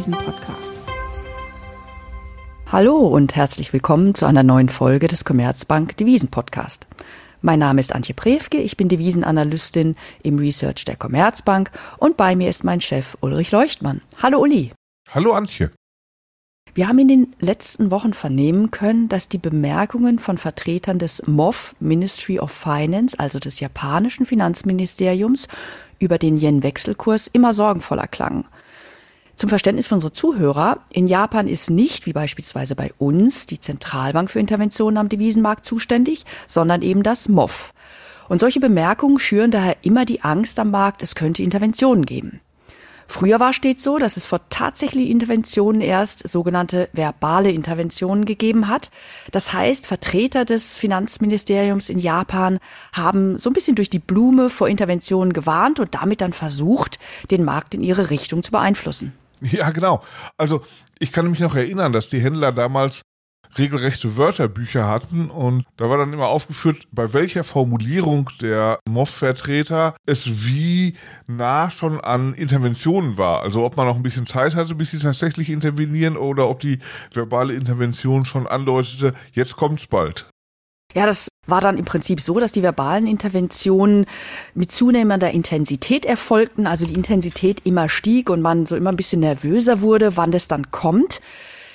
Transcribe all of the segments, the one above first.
Devisen-Podcast. Hallo und herzlich willkommen zu einer neuen Folge des Commerzbank Devisen-Podcast. Mein Name ist Antje Prewke, ich bin Devisenanalystin im Research der Commerzbank und bei mir ist mein Chef Ulrich Leuchtmann. Hallo Uli. Hallo Antje. Wir haben in den letzten Wochen vernehmen können, dass die Bemerkungen von Vertretern des MOF Ministry of Finance, also des japanischen Finanzministeriums, über den Yen-Wechselkurs immer sorgenvoller klangen. Zum Verständnis für unsere Zuhörer, in Japan ist nicht, wie beispielsweise bei uns, die Zentralbank für Interventionen am Devisenmarkt zuständig, sondern eben das MOF. Und solche Bemerkungen schüren daher immer die Angst am Markt, es könnte Interventionen geben. Früher war stets so, dass es vor tatsächlichen Interventionen erst sogenannte verbale Interventionen gegeben hat. Das heißt, Vertreter des Finanzministeriums in Japan haben so ein bisschen durch die Blume vor Interventionen gewarnt und damit dann versucht, den Markt in ihre Richtung zu beeinflussen. Ja, genau. Also ich kann mich noch erinnern, dass die Händler damals regelrechte Wörterbücher hatten und da war dann immer aufgeführt, bei welcher Formulierung der MOF-Vertreter es wie nah schon an Interventionen war. Also ob man noch ein bisschen Zeit hatte, bis sie tatsächlich intervenieren oder ob die verbale Intervention schon andeutete, jetzt kommt's bald. Ja, das war dann im Prinzip so, dass die verbalen Interventionen mit zunehmender Intensität erfolgten, also die Intensität immer stieg und man so immer ein bisschen nervöser wurde, wann das dann kommt.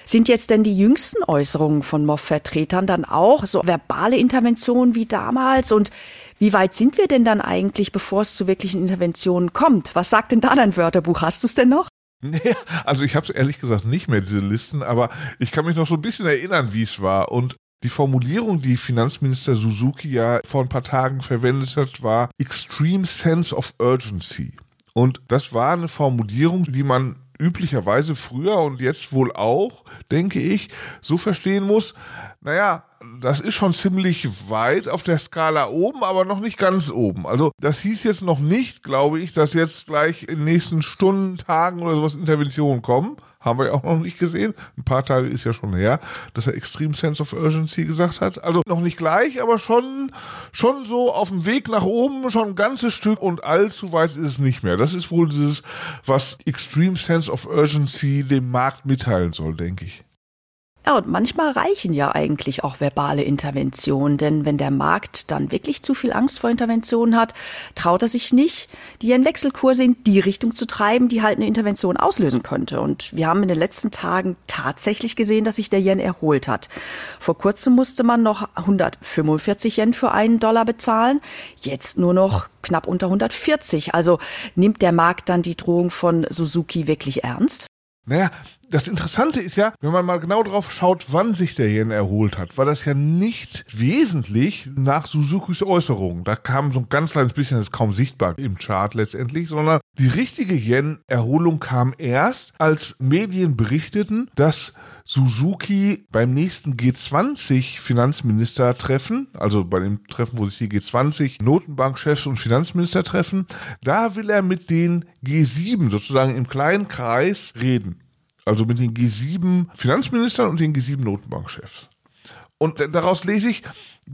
Sind jetzt denn die jüngsten Äußerungen von MOF-Vertretern dann auch so verbale Interventionen wie damals? Und wie weit sind wir denn dann eigentlich, bevor es zu wirklichen Interventionen kommt? Was sagt denn da dein Wörterbuch? Hast du es denn noch? Nee, also ich habe es ehrlich gesagt nicht mehr, diese Listen, aber ich kann mich noch so ein bisschen erinnern, wie es war. Und die Formulierung, die Finanzminister Suzuki ja vor ein paar Tagen verwendet hat, war Extreme Sense of Urgency. Und das war eine Formulierung, die man üblicherweise früher und jetzt wohl auch, denke ich, so verstehen muss, naja, das ist schon ziemlich weit auf der Skala oben, aber noch nicht ganz oben. Also das hieß jetzt noch nicht, glaube ich, dass jetzt gleich in den nächsten Stunden, Tagen oder sowas Interventionen kommen. Haben wir ja auch noch nicht gesehen. Ein paar Tage ist ja schon her, dass er Extreme Sense of Urgency gesagt hat. Also noch nicht gleich, aber schon, schon so auf dem Weg nach oben, schon ein ganzes Stück und allzu weit ist es nicht mehr. Das ist wohl dieses, was Extreme Sense of Urgency dem Markt mitteilen soll, denke ich. Ja, und manchmal reichen ja eigentlich auch verbale Interventionen, denn wenn der Markt dann wirklich zu viel Angst vor Interventionen hat, traut er sich nicht, die ihren Wechselkurse in die Richtung zu treiben, die halt eine Intervention auslösen könnte. Und wir haben in den letzten Tagen tatsächlich gesehen, dass sich der Yen erholt hat. Vor kurzem musste man noch 145 Yen für einen Dollar bezahlen, jetzt nur noch knapp unter 140. Also nimmt der Markt dann die Drohung von Suzuki wirklich ernst? Naja, das Interessante ist ja, wenn man mal genau drauf schaut, wann sich der Yen erholt hat, war das ja nicht wesentlich nach Suzukis Äußerungen. Da kam so ein ganz kleines bisschen, das ist kaum sichtbar im Chart letztendlich, sondern die richtige Yen-Erholung kam erst, als Medien berichteten, dass Suzuki beim nächsten G20-Finanzminister-Treffen, also bei dem Treffen, wo sich die G20-Notenbankchefs und Finanzminister treffen, da will er mit den G7 sozusagen im kleinen Kreis reden. Also mit den G7 Finanzministern und den G7 Notenbankchefs. Und daraus lese ich,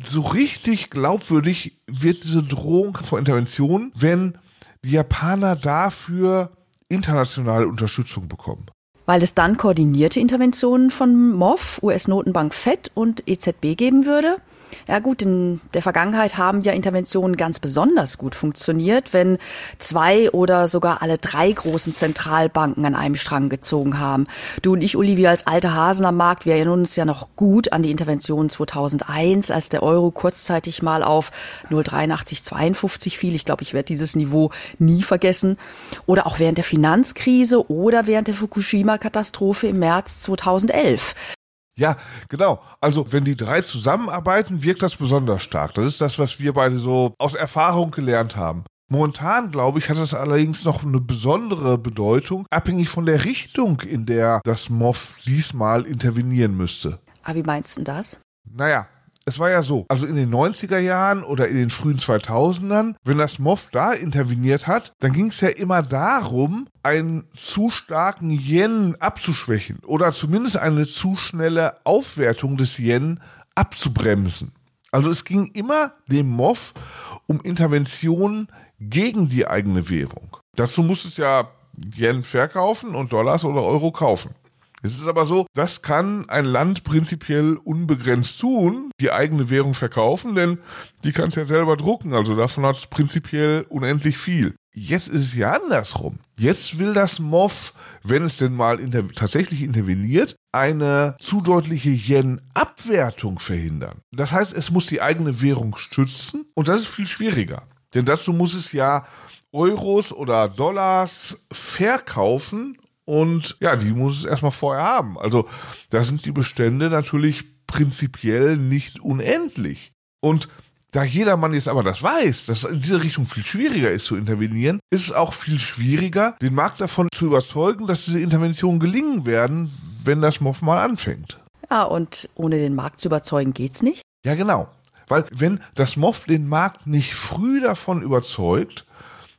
so richtig glaubwürdig wird diese Drohung vor Intervention, wenn die Japaner dafür internationale Unterstützung bekommen weil es dann koordinierte Interventionen von MOF, US-Notenbank FED und EZB geben würde. Ja gut, in der Vergangenheit haben ja Interventionen ganz besonders gut funktioniert, wenn zwei oder sogar alle drei großen Zentralbanken an einem Strang gezogen haben. Du und ich, Uli, wir als alte Hasen am Markt, wir erinnern uns ja noch gut an die Intervention 2001, als der Euro kurzzeitig mal auf 0,8352 fiel. Ich glaube, ich werde dieses Niveau nie vergessen. Oder auch während der Finanzkrise oder während der Fukushima-Katastrophe im März 2011. Ja, genau. Also wenn die drei zusammenarbeiten, wirkt das besonders stark. Das ist das, was wir beide so aus Erfahrung gelernt haben. Momentan, glaube ich, hat das allerdings noch eine besondere Bedeutung, abhängig von der Richtung, in der das MOF diesmal intervenieren müsste. Aber wie meinst du das? Naja, es war ja so, also in den 90er Jahren oder in den frühen 2000ern, wenn das MOF da interveniert hat, dann ging es ja immer darum, einen zu starken Yen abzuschwächen oder zumindest eine zu schnelle Aufwertung des Yen abzubremsen. Also es ging immer dem MOF um Interventionen gegen die eigene Währung. Dazu muss es ja Yen verkaufen und Dollars oder Euro kaufen. Es ist aber so, das kann ein Land prinzipiell unbegrenzt tun, die eigene Währung verkaufen, denn die kann es ja selber drucken, also davon hat es prinzipiell unendlich viel. Jetzt ist es ja andersrum. Jetzt will das MOF, wenn es denn mal inter tatsächlich interveniert, eine zu deutliche Yen-Abwertung verhindern. Das heißt, es muss die eigene Währung stützen und das ist viel schwieriger. Denn dazu muss es ja Euros oder Dollars verkaufen und ja, die muss es erstmal vorher haben. Also da sind die Bestände natürlich prinzipiell nicht unendlich. Und da jedermann jetzt aber das weiß, dass es in dieser Richtung viel schwieriger ist zu intervenieren, ist es auch viel schwieriger, den Markt davon zu überzeugen, dass diese Interventionen gelingen werden, wenn das MOF mal anfängt. Ja, und ohne den Markt zu überzeugen geht's nicht? Ja, genau. Weil wenn das MOF den Markt nicht früh davon überzeugt,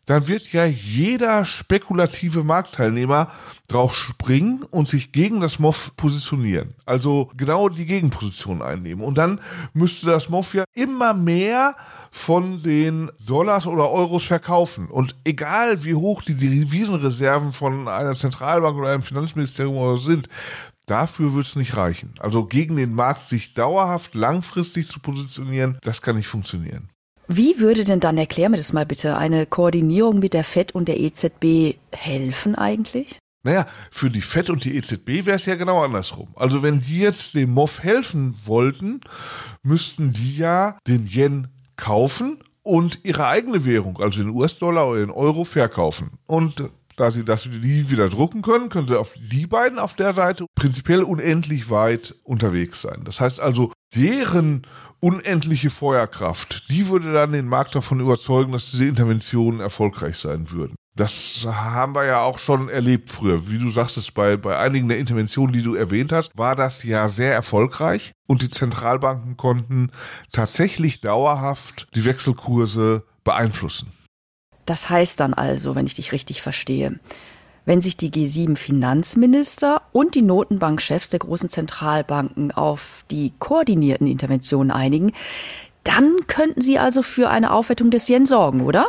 dann wird ja jeder spekulative Marktteilnehmer drauf springen und sich gegen das MOF positionieren. Also genau die Gegenposition einnehmen. Und dann müsste das MOF ja immer mehr von den Dollars oder Euros verkaufen. Und egal wie hoch die Devisenreserven von einer Zentralbank oder einem Finanzministerium oder sind, Dafür wird es nicht reichen. Also gegen den Markt sich dauerhaft langfristig zu positionieren, das kann nicht funktionieren. Wie würde denn dann, erklär mir das mal bitte, eine Koordinierung mit der FED und der EZB helfen eigentlich? Naja, für die FED und die EZB wäre es ja genau andersrum. Also wenn die jetzt dem MOF helfen wollten, müssten die ja den Yen kaufen und ihre eigene Währung, also den US-Dollar oder den Euro, verkaufen. Und da sie das die wieder drucken können, können sie auf die beiden auf der Seite prinzipiell unendlich weit unterwegs sein. Das heißt also, deren unendliche Feuerkraft, die würde dann den Markt davon überzeugen, dass diese Interventionen erfolgreich sein würden. Das haben wir ja auch schon erlebt früher. Wie du sagst, bei, bei einigen der Interventionen, die du erwähnt hast, war das ja sehr erfolgreich und die Zentralbanken konnten tatsächlich dauerhaft die Wechselkurse beeinflussen. Das heißt dann also, wenn ich dich richtig verstehe, wenn sich die G7-Finanzminister und die Notenbankchefs der großen Zentralbanken auf die koordinierten Interventionen einigen, dann könnten sie also für eine Aufwertung des Yen sorgen, oder?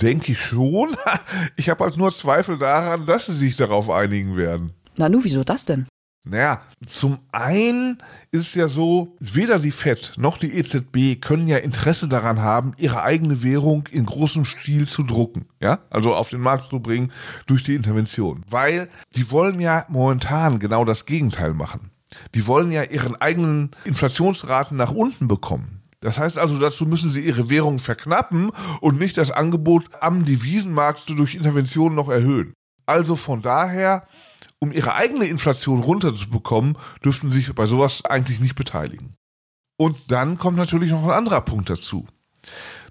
Denke ich schon. Ich habe halt nur Zweifel daran, dass sie sich darauf einigen werden. Na nu, wieso das denn? Naja, zum einen ist es ja so, weder die FED noch die EZB können ja Interesse daran haben, ihre eigene Währung in großem Stil zu drucken, ja, also auf den Markt zu bringen durch die Intervention, weil die wollen ja momentan genau das Gegenteil machen. Die wollen ja ihren eigenen Inflationsraten nach unten bekommen. Das heißt also, dazu müssen sie ihre Währung verknappen und nicht das Angebot am Devisenmarkt durch Interventionen noch erhöhen. Also von daher um ihre eigene Inflation runterzubekommen, dürften sich bei sowas eigentlich nicht beteiligen. Und dann kommt natürlich noch ein anderer Punkt dazu.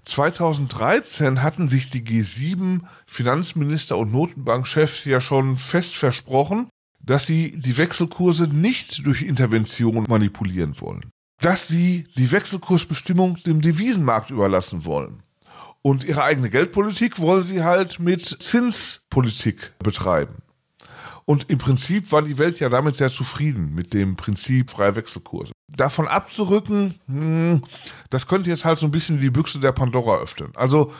2013 hatten sich die G7 Finanzminister und Notenbankchefs ja schon fest versprochen, dass sie die Wechselkurse nicht durch Intervention manipulieren wollen. Dass sie die Wechselkursbestimmung dem Devisenmarkt überlassen wollen. Und ihre eigene Geldpolitik wollen sie halt mit Zinspolitik betreiben. Und im Prinzip war die Welt ja damit sehr zufrieden mit dem Prinzip freier Wechselkurse. Davon abzurücken, hm, das könnte jetzt halt so ein bisschen die Büchse der Pandora öffnen. Also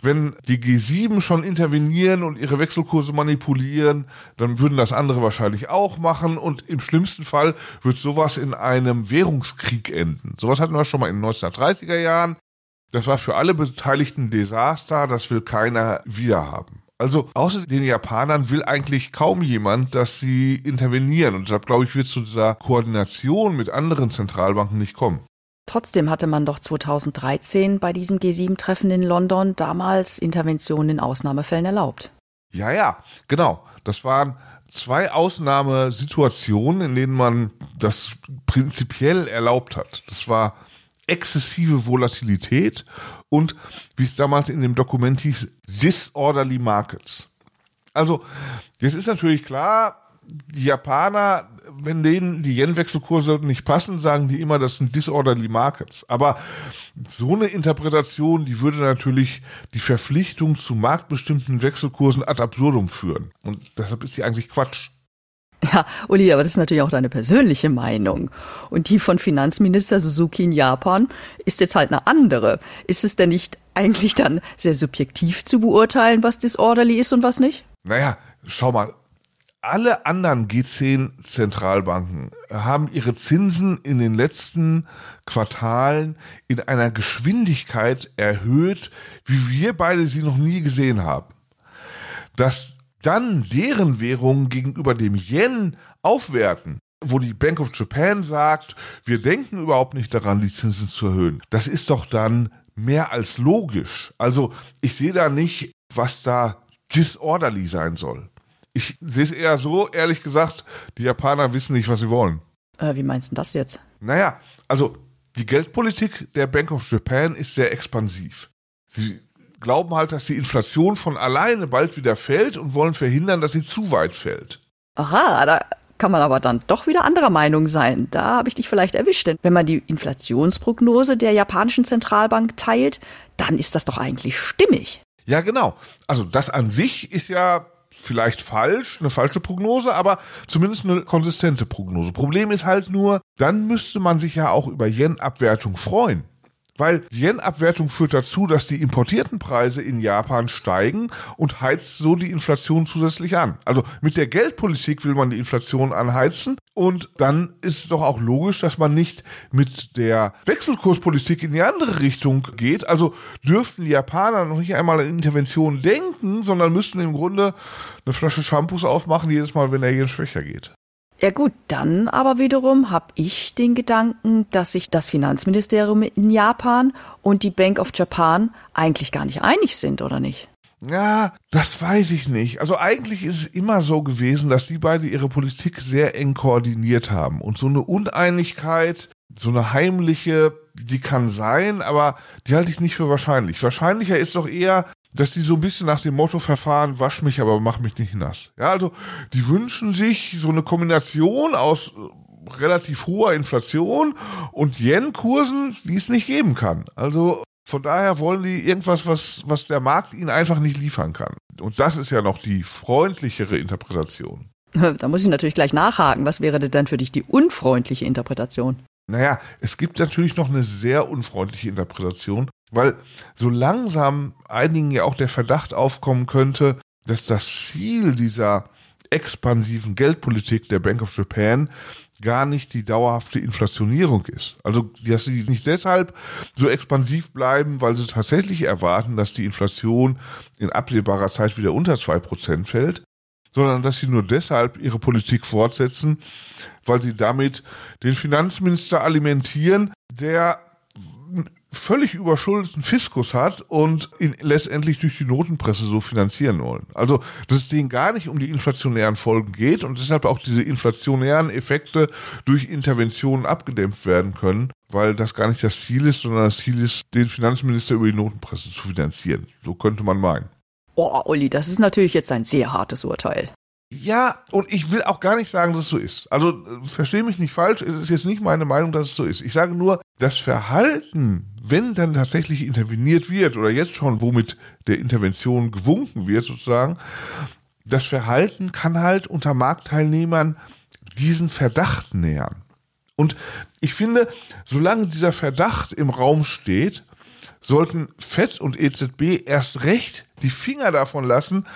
wenn die G7 schon intervenieren und ihre Wechselkurse manipulieren, dann würden das andere wahrscheinlich auch machen und im schlimmsten Fall wird sowas in einem Währungskrieg enden. Sowas hatten wir schon mal in den 1930er Jahren. Das war für alle Beteiligten Desaster, das will keiner wieder haben. Also außer den Japanern will eigentlich kaum jemand, dass sie intervenieren. Und deshalb glaube ich, wird zu dieser Koordination mit anderen Zentralbanken nicht kommen. Trotzdem hatte man doch 2013 bei diesem G7-Treffen in London damals Interventionen in Ausnahmefällen erlaubt. Ja, ja, genau. Das waren zwei Ausnahmesituationen, in denen man das prinzipiell erlaubt hat. Das war exzessive Volatilität und, wie es damals in dem Dokument hieß, Disorderly Markets. Also, jetzt ist natürlich klar, die Japaner, wenn denen die Yen-Wechselkurse nicht passen, sagen die immer, das sind Disorderly Markets. Aber so eine Interpretation, die würde natürlich die Verpflichtung zu marktbestimmten Wechselkursen ad absurdum führen. Und deshalb ist die eigentlich Quatsch. Ja, Uli, aber das ist natürlich auch deine persönliche Meinung. Und die von Finanzminister Suzuki in Japan ist jetzt halt eine andere. Ist es denn nicht eigentlich dann sehr subjektiv zu beurteilen, was disorderly ist und was nicht? Naja, schau mal, alle anderen G10-Zentralbanken haben ihre Zinsen in den letzten Quartalen in einer Geschwindigkeit erhöht, wie wir beide sie noch nie gesehen haben. Dass dann deren Währungen gegenüber dem Yen aufwerten, wo die Bank of Japan sagt, wir denken überhaupt nicht daran, die Zinsen zu erhöhen. Das ist doch dann mehr als logisch. Also ich sehe da nicht, was da disorderly sein soll. Ich sehe es eher so, ehrlich gesagt, die Japaner wissen nicht, was sie wollen. Äh, wie meinst du das jetzt? Naja, also die Geldpolitik der Bank of Japan ist sehr expansiv. Sie glauben halt, dass die Inflation von alleine bald wieder fällt und wollen verhindern, dass sie zu weit fällt. Aha, da kann man aber dann doch wieder anderer Meinung sein. Da habe ich dich vielleicht erwischt. Denn wenn man die Inflationsprognose der japanischen Zentralbank teilt, dann ist das doch eigentlich stimmig. Ja, genau. Also das an sich ist ja vielleicht falsch, eine falsche Prognose, aber zumindest eine konsistente Prognose. Problem ist halt nur, dann müsste man sich ja auch über Yen-Abwertung freuen. Weil Yen-Abwertung führt dazu, dass die importierten Preise in Japan steigen und heizt so die Inflation zusätzlich an. Also mit der Geldpolitik will man die Inflation anheizen und dann ist doch auch logisch, dass man nicht mit der Wechselkurspolitik in die andere Richtung geht. Also dürften die Japaner noch nicht einmal an Intervention denken, sondern müssten im Grunde eine Flasche Shampoos aufmachen jedes Mal, wenn der Yen schwächer geht. Ja gut, dann aber wiederum habe ich den Gedanken, dass sich das Finanzministerium in Japan und die Bank of Japan eigentlich gar nicht einig sind, oder nicht? Ja, das weiß ich nicht. Also eigentlich ist es immer so gewesen, dass die beide ihre Politik sehr eng koordiniert haben. Und so eine Uneinigkeit, so eine heimliche, die kann sein, aber die halte ich nicht für wahrscheinlich. Wahrscheinlicher ist doch eher, dass die so ein bisschen nach dem Motto verfahren, wasch mich, aber mach mich nicht nass. Ja, also die wünschen sich so eine Kombination aus äh, relativ hoher Inflation und Yen-Kursen, die es nicht geben kann. Also von daher wollen die irgendwas, was, was der Markt ihnen einfach nicht liefern kann. Und das ist ja noch die freundlichere Interpretation. Da muss ich natürlich gleich nachhaken. Was wäre denn für dich die unfreundliche Interpretation? Naja, es gibt natürlich noch eine sehr unfreundliche Interpretation. Weil so langsam einigen ja auch der Verdacht aufkommen könnte, dass das Ziel dieser expansiven Geldpolitik der Bank of Japan gar nicht die dauerhafte Inflationierung ist. Also, dass sie nicht deshalb so expansiv bleiben, weil sie tatsächlich erwarten, dass die Inflation in absehbarer Zeit wieder unter zwei Prozent fällt, sondern dass sie nur deshalb ihre Politik fortsetzen, weil sie damit den Finanzminister alimentieren, der völlig überschuldeten Fiskus hat und ihn letztendlich durch die Notenpresse so finanzieren wollen. Also, dass es denen gar nicht um die inflationären Folgen geht und deshalb auch diese inflationären Effekte durch Interventionen abgedämpft werden können, weil das gar nicht das Ziel ist, sondern das Ziel ist, den Finanzminister über die Notenpresse zu finanzieren. So könnte man meinen. Oh, Olli, das ist natürlich jetzt ein sehr hartes Urteil. Ja, und ich will auch gar nicht sagen, dass es so ist. Also äh, verstehe mich nicht falsch, es ist jetzt nicht meine Meinung, dass es so ist. Ich sage nur, das Verhalten, wenn dann tatsächlich interveniert wird oder jetzt schon, womit der Intervention gewunken wird sozusagen, das Verhalten kann halt unter Marktteilnehmern diesen Verdacht nähern. Und ich finde, solange dieser Verdacht im Raum steht, sollten FED und EZB erst recht die Finger davon lassen,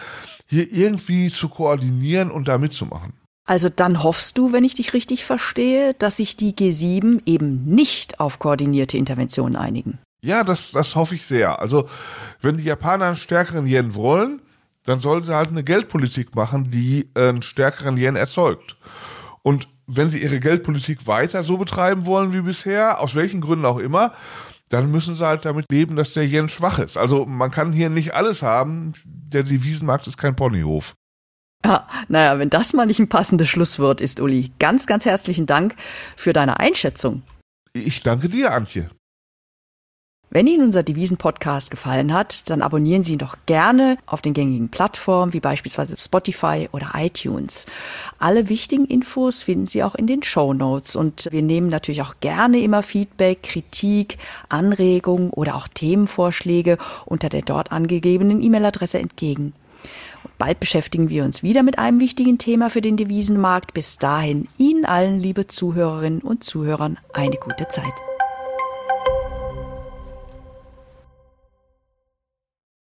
hier irgendwie zu koordinieren und da mitzumachen. Also dann hoffst du, wenn ich dich richtig verstehe, dass sich die G7 eben nicht auf koordinierte Interventionen einigen. Ja, das, das hoffe ich sehr. Also wenn die Japaner einen stärkeren Yen wollen, dann sollen sie halt eine Geldpolitik machen, die einen stärkeren Yen erzeugt. Und wenn sie ihre Geldpolitik weiter so betreiben wollen wie bisher, aus welchen Gründen auch immer, dann müssen sie halt damit leben, dass der Yen schwach ist. Also man kann hier nicht alles haben. Der Devisenmarkt ist kein Ponyhof. Ja, naja, wenn das mal nicht ein passendes Schlusswort ist, Uli. Ganz, ganz herzlichen Dank für deine Einschätzung. Ich danke dir, Antje. Wenn Ihnen unser Devisen-Podcast gefallen hat, dann abonnieren Sie ihn doch gerne auf den gängigen Plattformen wie beispielsweise Spotify oder iTunes. Alle wichtigen Infos finden Sie auch in den Show Notes und wir nehmen natürlich auch gerne immer Feedback, Kritik, Anregungen oder auch Themenvorschläge unter der dort angegebenen E-Mail-Adresse entgegen. bald beschäftigen wir uns wieder mit einem wichtigen Thema für den Devisenmarkt. Bis dahin Ihnen allen, liebe Zuhörerinnen und Zuhörern, eine gute Zeit.